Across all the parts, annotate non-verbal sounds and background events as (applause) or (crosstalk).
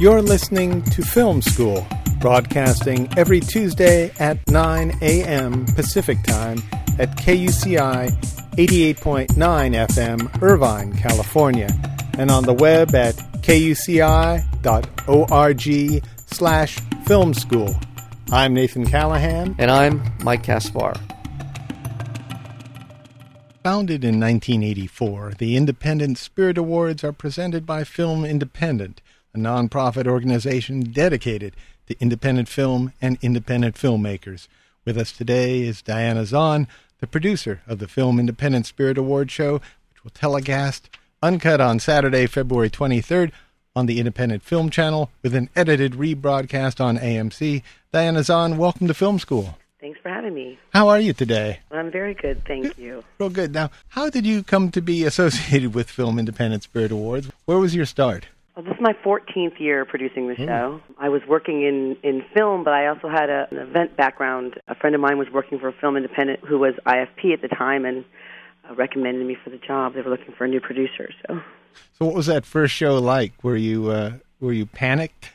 You're listening to Film School, broadcasting every Tuesday at 9 a.m. Pacific Time at KUCI 88.9 FM, Irvine, California, and on the web at kuci.org slash film school. I'm Nathan Callahan. And I'm Mike Kaspar. Founded in 1984, the Independent Spirit Awards are presented by Film Independent, a nonprofit organization dedicated to independent film and independent filmmakers. With us today is Diana Zahn, the producer of the Film Independent Spirit Award show, which will telecast uncut on Saturday, February 23rd on the Independent Film Channel with an edited rebroadcast on AMC. Diana Zahn, welcome to Film School. Thanks for having me. How are you today? I'm very good, thank you. Real good. Now, how did you come to be associated with Film Independent Spirit Awards? Where was your start? Well, this is my 14th year producing the show. I was working in, in film, but I also had a, an event background. A friend of mine was working for a Film Independent who was IFP at the time and uh, recommended me for the job. They were looking for a new producer. So, so what was that first show like? Were you uh, were you panicked?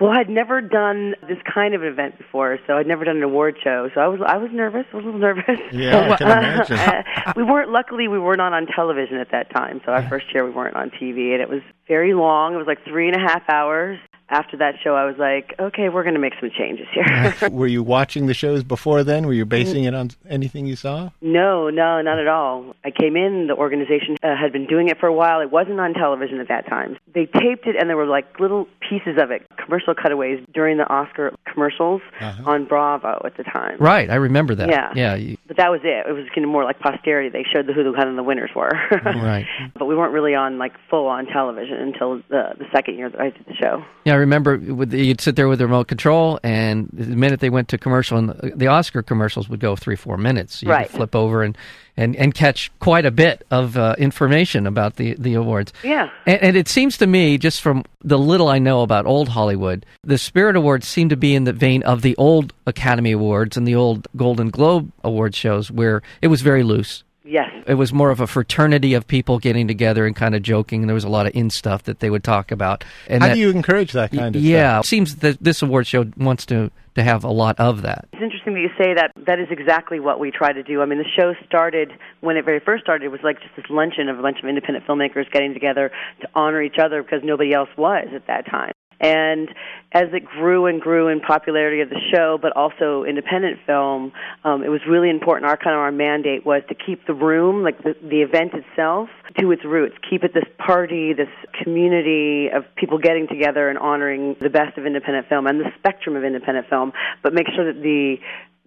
Well, I'd never done this kind of event before, so I'd never done an award show. So I was I was nervous, a little nervous. Yeah, (laughs) I can imagine. uh, we weren't luckily we were not on television at that time. So our first year we weren't on TV, and it was very long. It was like three and a half hours. After that show, I was like, okay, we're going to make some changes here. (laughs) (laughs) Were you watching the shows before then? Were you basing it on anything you saw? no, no, not at all. I came in, the organization uh, had been doing it for a while. It wasn't on television at that time. They taped it, and there were like little pieces of it, commercial cutaways during the Oscar commercials Uh-huh. on Bravo at the time. Right, I remember that. Yeah. Yeah. you- But that was it. It was kind of more like posterity. They showed the who the kind of the winners were. Right. (laughs) But we weren't really on like full on television until the the second year that I did the show. Yeah, I remember with the, you'd sit there with the remote control, and the minute they went to commercial, and the, the Oscar commercials would go three, four minutes. You could Right. flip over and, and, and catch quite a bit of uh, information about the, the awards. Yeah. And, and it seems to me, just from the little I know about old Hollywood, the Spirit Awards seem to be in the vein of the old Academy Awards and the old Golden Globe Award shows, where it was very loose. Yes. It was more of a fraternity of people getting together and kind of joking. And there was a lot of in stuff that they would talk about. And How that- do you encourage that kind of yeah, stuff? it seems that this award show wants to to have a lot of that. It's interesting that you say that. That is exactly what we try to do. I mean, the show started when it very first started. It was like just this luncheon of a bunch of independent filmmakers getting together to honor each other because nobody else was at that time. And as it grew and grew in popularity of the show, but also independent film, um, it was really important. Our kind of our mandate was to keep the room, like the, the event itself, to its roots. Keep it this party, this community of people getting together and honoring the best of independent film and the spectrum of independent film, but make sure that the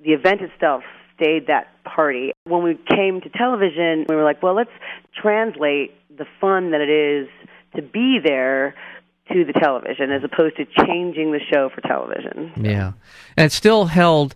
the event itself stayed that party. When we came to television, we were like, well, let's translate the fun that it is to be there to the television as opposed to changing the show for television. Yeah, and it's still held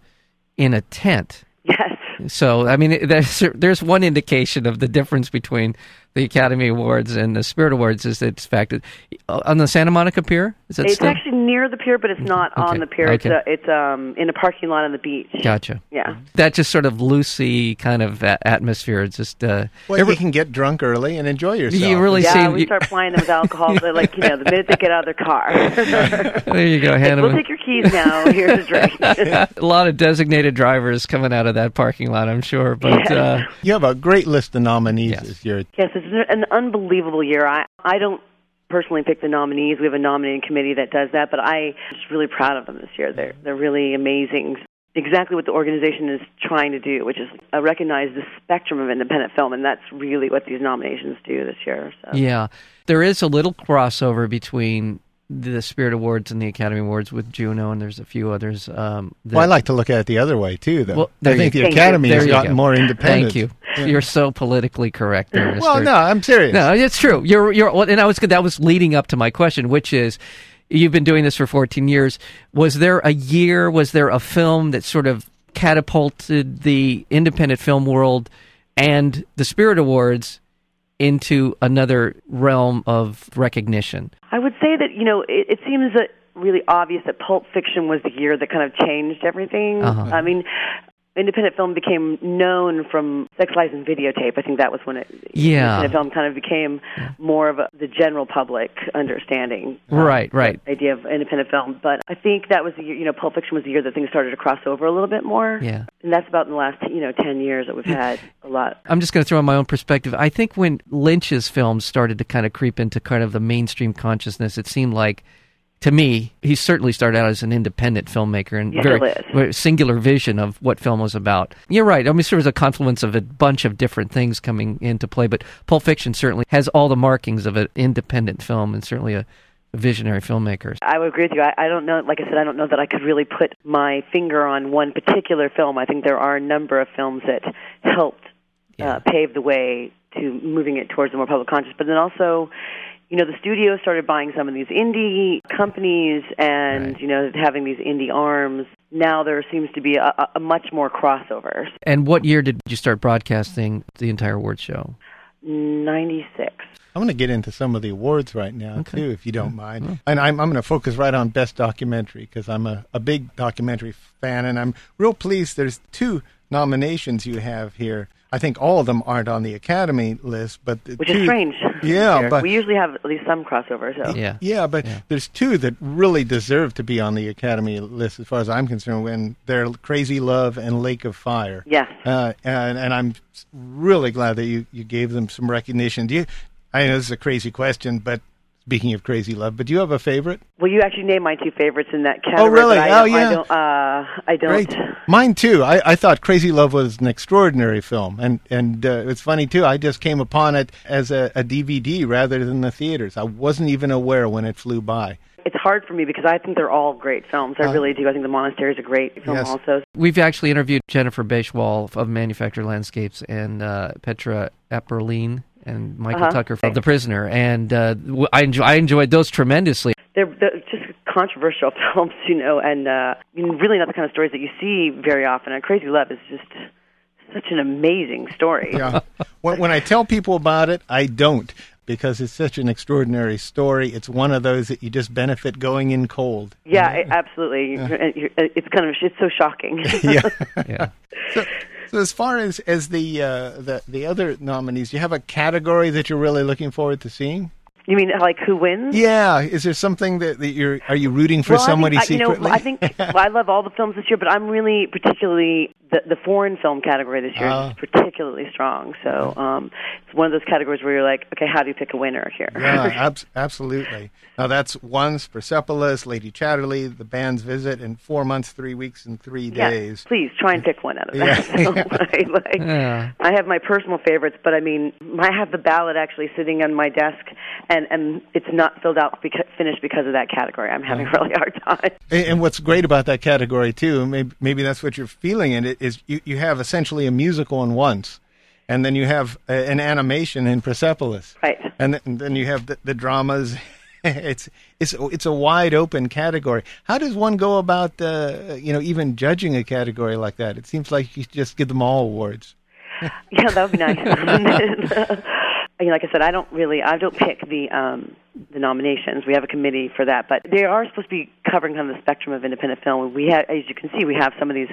in a tent. Yes. So I mean, there's there's one indication of the difference between the Academy Awards and the Spirit Awards is that, in fact, it, uh, on the Santa Monica Pier. Is that It's still? actually near the pier, but it's not Okay. on the pier. Okay. It's, uh it's um in a parking lot on the beach. Gotcha. Yeah. That just sort of loosey kind of atmosphere. It's just uh, Well, every- you can get drunk early and enjoy yourself. You really Yeah, seem we start plying them with alcohol. They're like, you know, the minute they get out of their car. (laughs) there you go. Hand we'll take your keys now. Here's a drink. (laughs) a lot of designated drivers coming out of that parking lot. I'm sure, but uh, You have a great list of nominees Yes. this year. Yes, it's an unbelievable year. I I don't personally pick the nominees. We have a nominating committee that does that, but I'm just really proud of them this year. They're they're really amazing. Exactly what the organization is trying to do, which is uh, recognize the spectrum of independent film, and that's really what these nominations do this year. So. yeah, there is a little crossover between the Spirit Awards and the Academy Awards with Juno, and there's a few others. Um, Well, I like to look at it the other way too, though. Well, I think you the. Academy has gotten go. more independent. Thank you. You're so politically correct there, Mr. Well, no, I'm serious. No, it's true. You're you're and I was that was leading up to my question, which is you've been doing this for 14 years. Was there a year, was there a film that sort of catapulted the independent film world and the Spirit Awards into another realm of recognition? I would say that you know it, it seems that really obvious that Pulp Fiction was the year that kind of changed everything. Uh-huh. I mean, independent film became known from Sex Lies and Videotape. I think that was when it Yeah. independent film kind of became more of a, the general public understanding. um, Right, right. Idea of independent film, but I think that was the year. You know, Pulp Fiction was the year that things started to cross over a little bit more. Yeah. and that's about in the last you know ten years that we've had a lot. I'm just going to throw in my own perspective. I think when Lynch's films started to kind of creep into kind of the mainstream consciousness, it seemed like, to me, he certainly started out as an independent filmmaker and Yes, very, singular vision of what film was about. You're right. I mean, there was a confluence of a bunch of different things coming into play, but Pulp Fiction certainly has all the markings of an independent film and certainly a, a visionary filmmaker. I would agree with you. I, I don't know. Like I said, I don't know that I could really put my finger on one particular film. I think there are a number of films that helped Yeah. uh, pave the way to moving it towards the more public conscious. But then also, you know, the studios started buying some of these indie companies and Right. you know having these indie arms. Now there seems to be a, a- a much more crossover. And what year did you start broadcasting the entire award show? Ninety six. I'm going to get into some of the awards right now Okay. too, if you don't mind. And I'm I'm going to focus right on best documentary because I'm a, a big documentary fan, and I'm real pleased. There's two nominations you have here. I think all of them aren't on the Academy list, but the Which two, is strange. Yeah, here. but we usually have at least some crossover. So Yeah. yeah, but Yeah. there's two that really deserve to be on the Academy list, as far as I'm concerned. When they're Crazy Love and Lake of Fire. yes. Uh, and, and I'm really glad that you, you gave them some recognition. Do you? I know this is a crazy question, but speaking of crazy love, but do you have a favorite? Well, you actually named my two favorites in that category. Oh, really? I Oh, yeah. I don't. Uh, I don't. Great, mine too. I, I thought Crazy Love was an extraordinary film, and and uh, it's funny too. I just came upon it as a, a DVD rather than the theaters. I wasn't even aware when it flew by. It's hard for me because I think they're all great films. I Uh, really do. I think The Monastery is a great film Yes. also. We've actually interviewed Jennifer Baichwal of Manufactured Landscapes and uh, Petra Epperlein and Michael Uh-huh. Tucker from The Prisoner, and uh, w- I, enjoy, I enjoyed those tremendously. They're, they're just controversial (laughs) films, you know, and uh, really not the kind of stories that you see very often. And Crazy Love is just such an amazing story. Yeah. (laughs) when, when I tell people about it, I don't because it's such an extraordinary story. It's one of those that you just benefit going in cold. Yeah, it- absolutely. And you're- It's kind of it's so shocking. (laughs) yeah. Yeah. So, so as far as as the uh, the the other nominees, do you have a category that you're really looking forward to seeing? you mean like who wins? Yeah, is there something that, that you're are you rooting for well, somebody I think, I- secretly? You know, I think well, I love all the films this year, but I'm really particularly the, the foreign film category this year Ah. is particularly strong. So um, it's one of those categories where you're like, okay, how do you pick a winner here? yeah, (laughs) abs- absolutely. Now that's Once, Persepolis, Lady Chatterley, The Band's Visit, and Four Months, Three Weeks, and Three Yeah, Days. please try and pick one out of Yeah. that. (laughs) So, (laughs) right, like, Yeah. I have my personal favorites, but I mean, I have the ballot actually sitting on my desk, and and it's not filled out because finished because of that category. I'm having a really hard time. And, and what's great about that category too, maybe, maybe that's what you're feeling in it, is you, you have essentially a musical in Once, and then you have a, an animation in Persepolis. Right. and, th- and then you have the, the dramas. (laughs) it's it's it's a wide open category. How does one go about uh, you know even judging a category like that? It seems like you just give them all awards. Yeah, that would be nice. (laughs) I mean, like I said, I don't really, I don't pick the um, the nominations. We have a committee for that, but they are supposed to be covering kind of the spectrum of independent film. We have, as you can see, we have some of these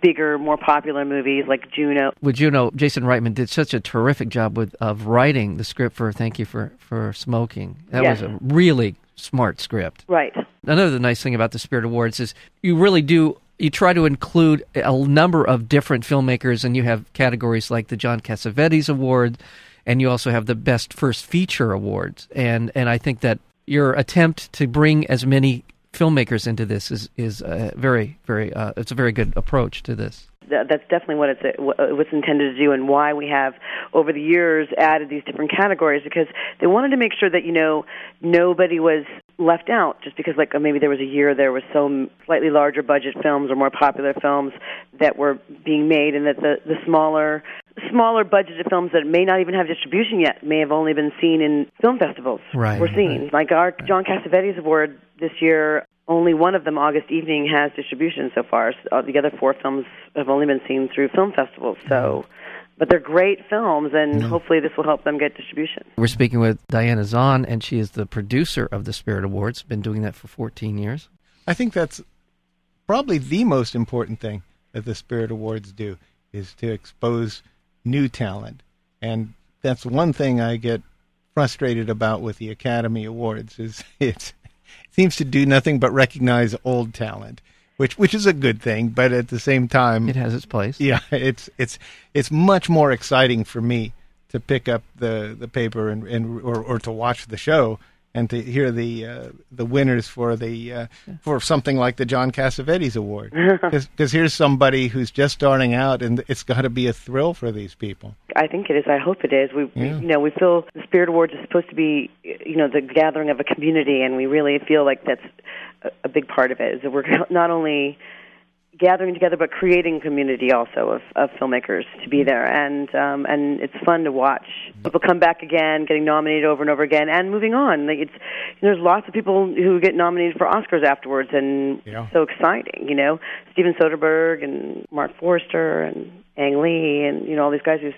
bigger, more popular movies like Juno. With Juno, Jason Reitman did such a terrific job with of writing the script for "Thank You for for Smoking." That Yes. was a really smart script. Right. Another nice thing about the Spirit Awards is you really do you try to include a number of different filmmakers, and you have categories like the John Cassavetes Award, and you also have the Best First Feature Awards. And and I think that your attempt to bring as many filmmakers into this is is uh, very very uh, it's a very good approach to this. That's definitely what it's what it's intended to do, and why we have over the years added these different categories because they wanted to make sure that you know nobody was left out just because like maybe there was a year there was some slightly larger budget films or more popular films that were being made and that the the smaller smaller budgeted films that may not even have distribution yet may have only been seen in film festivals Right, were seen like our John Cassavetes award this year only one of them August evening has distribution so far. Uh, the other four films have only been seen through film festivals so but they're great films and hopefully this will help them get distribution. We're speaking with Diana Zahn, and she is the producer of the Spirit Awards. Been doing that for 14 years. I think that's probably the most important thing that the Spirit Awards do is to expose new talent, and that's one thing I get frustrated about with the Academy Awards is (laughs) it's, it seems to do nothing but recognize old talent, which which is a good thing, but at the same time, it has its place. Yeah, it's it's it's much more exciting for me to pick up the the paper and, and or, or to watch the show and to hear the uh, the winners for the uh, for something like the John Cassavetes Award (laughs) because here's somebody who's just starting out and it's got to be a thrill for these people. I think it is. I hope it is. We, Yeah. we you know we feel the Spirit Awards is supposed to be you know the gathering of a community, and we really feel like that's a, a big part of it. Is that we're (laughs) not only gathering together but creating community also of, of filmmakers to be there and um and it's fun to watch people come back again getting nominated over and over again and moving on like it's there's lots of people who get nominated for Oscars afterwards and Yeah. so exciting you know Steven Soderbergh and Marc Forster and Ang Lee and you know all these guys who's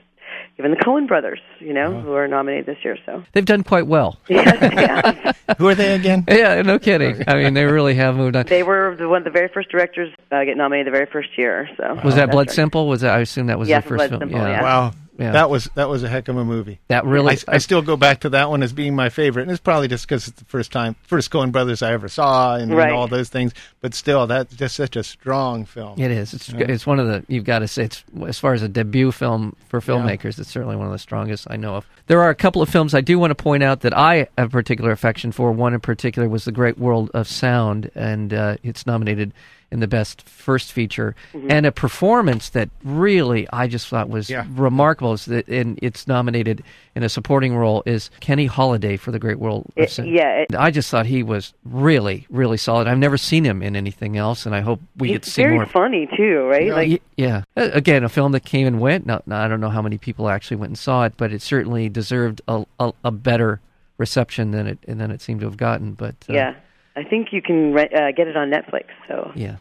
even the Coen brothers you know who are nominated this year so They've done quite well. (laughs) yeah, Who are they again? Yeah, no kidding. I mean, they really have moved on. they were the one of the very first directors uh, get nominated the very first year so Was that Blood right. Simple? Was that? I assume that was Yeah, their first Blood film. Simple, yeah. Wow, Yeah. that was that was a heck of a movie. That really. I, I still go back to that one as being my favorite, and it's probably just because it's the first time, first Coen Brothers I ever saw, and, and all those things. But still, that's just such a strong film. It is. It's it's one of the you've got to say it's as far as a debut film for Yeah. filmmakers. It's certainly one of the strongest I know of. There are a couple of films I do want to point out that I have a particular affection for. One in particular was The Great World of Sound, and uh, it's nominated in the best first feature and a performance that really I just thought was Yeah. remarkable. Is that and it's nominated in a supporting role is Kene Holliday for The Great World of yeah, it- I just thought he was really really solid. I've never seen him in anything else, and I hope we get to see very more. funny too, right? Like yeah. Again, a film that came and went. Now, now, I don't know how many people actually went and saw it, but it certainly deserved a, a, a better reception than it than it seemed to have gotten. But uh, yeah, I think you can re- uh, get it on Netflix. So yeah,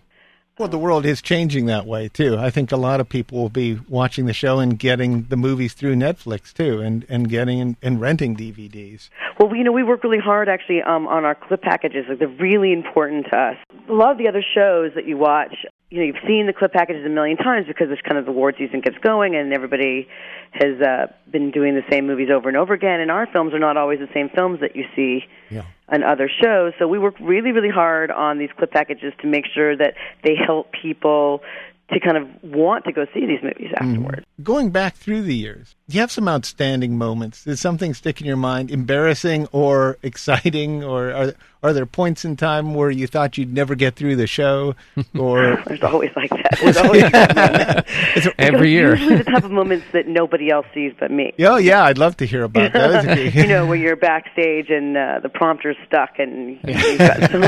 Well, the world is changing that way too. I think a lot of people will be watching the show and getting the movies through Netflix too, and and getting and and renting DVDs. Well, you know, we work really hard actually um, on our clip packages. Like, they're really important to us. A lot of the other shows that you watch, you know, you've seen the clip packages a million times because it's kind of the award season gets going and everybody has uh, been doing the same movies over and over again. And our films are not always the same films that you see Yeah. on other shows. So we work really, really hard on these clip packages to make sure that they help people to kind of want to go see these movies afterwards. Going back through the years, you have some outstanding moments. Does something stick in your mind, embarrassing or exciting, or are are there points in time where you thought you'd never get through the show, or (laughs) There's always like that. There's always (laughs) every year. Usually the type of moments that nobody else sees but me. oh yeah, I'd love to hear about (laughs) those. you know, where you're backstage and uh, the prompter's stuck, and you've got some,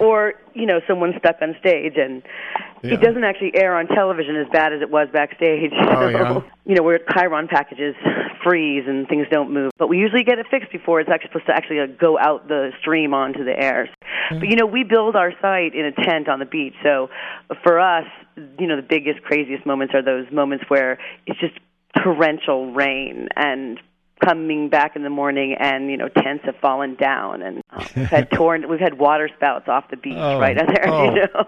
or you know, someone's stuck on stage, and Yeah. it doesn't actually air on television as bad as it was backstage. Oh, yeah. You know, where Chyron packages freeze and things don't move, but we usually get it fixed before it's actually supposed to actually uh, go out the stream onto the airs. But you know, we build our site in a tent on the beach, so for us, you know, the biggest, craziest moments are those moments where it's just torrential rain and coming back in the morning and you know tents have fallen down and uh, we've had (laughs) torn we've had water spouts off the beach Oh, right out there oh. you know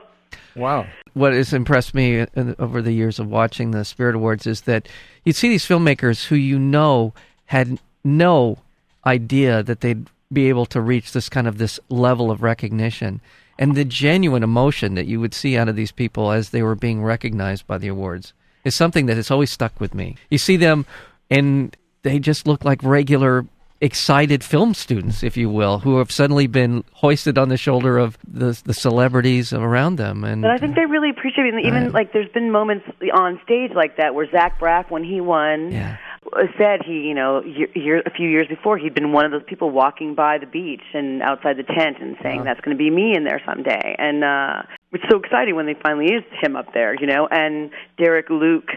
wow. what has impressed me over the years of watching the Spirit Awards is that you'd see these filmmakers who you know had no idea that they'd be able to reach this kind of this level of recognition and the genuine emotion that you would see out of these people as they were being recognized by the awards is something that has always stuck with me. You see them and they just look like regular excited film students, if you will, who have suddenly been hoisted on the shoulder of the the celebrities around them. And but i think they really appreciate it and even Right. like there's been moments on stage like that where zach braff when he won Yeah. uh, said he you know year, year, a few years before he'd been one of those people walking by the beach and outside the tent and saying that's going to be me in there someday and uh it's so exciting when they finally is him up there you know and derek luke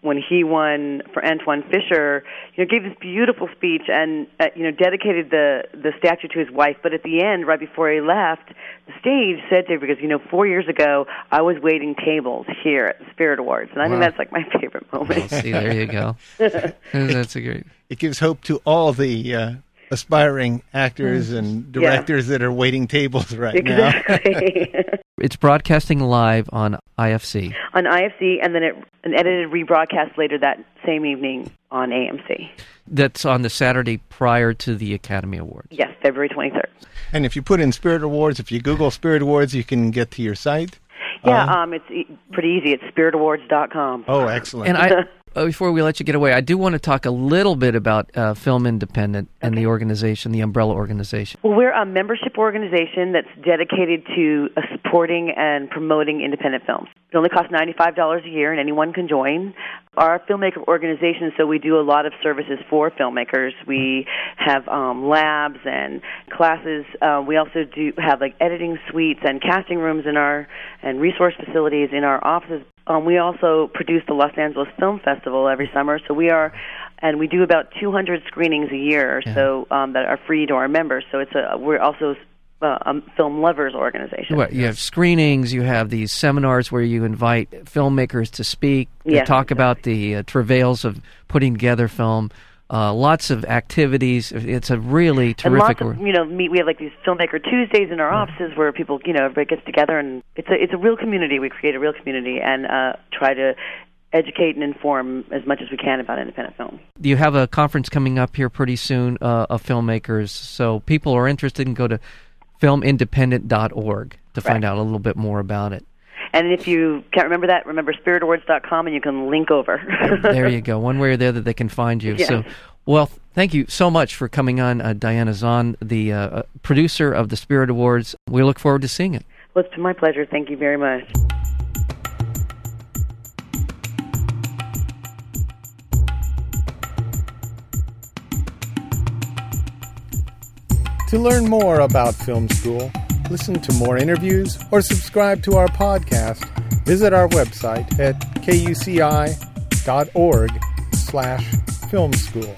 when he won for Antwone Fisher, you know, gave this beautiful speech and uh, you know dedicated the the statue to his wife. But at the end, right before he left the stage, said to her because you know four years ago I was waiting tables here at Spirit Awards, and I think that's like my favorite moment. See, there you go. (laughs) That's a great. It gives hope to all the uh, aspiring actors and directors that are waiting tables right now. Exactly. (laughs) It's broadcasting live on IFC. on IFC, and then it, an edited rebroadcast later that same evening on AMC. That's on the Saturday prior to the Academy Awards. Yes, February 23rd. And if you put in Spirit Awards, if you Google Spirit Awards, you can get to your site. Yeah, Uh, um, it's e- pretty easy. It's spiritawards.com. oh, excellent. And I, (laughs) before we let you get away, I do want to talk a little bit about uh, Film Independent and the organization, the umbrella organization. Well, we're a membership organization that's dedicated to uh, supporting and promoting independent films. It only costs $95 a year, and anyone can join. Our filmmaker organization, so we do a lot of services for filmmakers. We have um, labs and classes. Uh, we also do have like editing suites and casting rooms in our and resource facilities in our offices. Um, we also produce the Los Angeles Film Festival every summer, so we are, and we do about 200 screenings a year Yeah. so um, that are free to our members. So it's a we're also uh, a film lovers organization. What, you have screenings, you have these seminars where you invite filmmakers to speak, to Yes, talk about the uh, travails of putting together film. Uh, lots of activities. It's a really terrific. and lots of you know meet. We have like these filmmaker Tuesdays in our offices where people you know everybody gets together and it's a it's a real community. We create a real community and uh, try to educate and inform as much as we can about independent film. you have a conference coming up here pretty soon uh, of filmmakers. So people are interested can go to filmindependent.org to find out a little bit more about it. And if you can't remember that, remember spiritawards.com and you can link over. (laughs) there you go. (laughs) One way or the other, they can find you. Yes. So, well, thank you so much for coming on, uh, Diana Zahn, the uh, uh, producer of the Spirit Awards. We look forward to seeing it. well, it's been my pleasure. Thank you very much. To learn more about film school, listen to more interviews, or subscribe to our podcast, visit our website at kuci.org slash film school.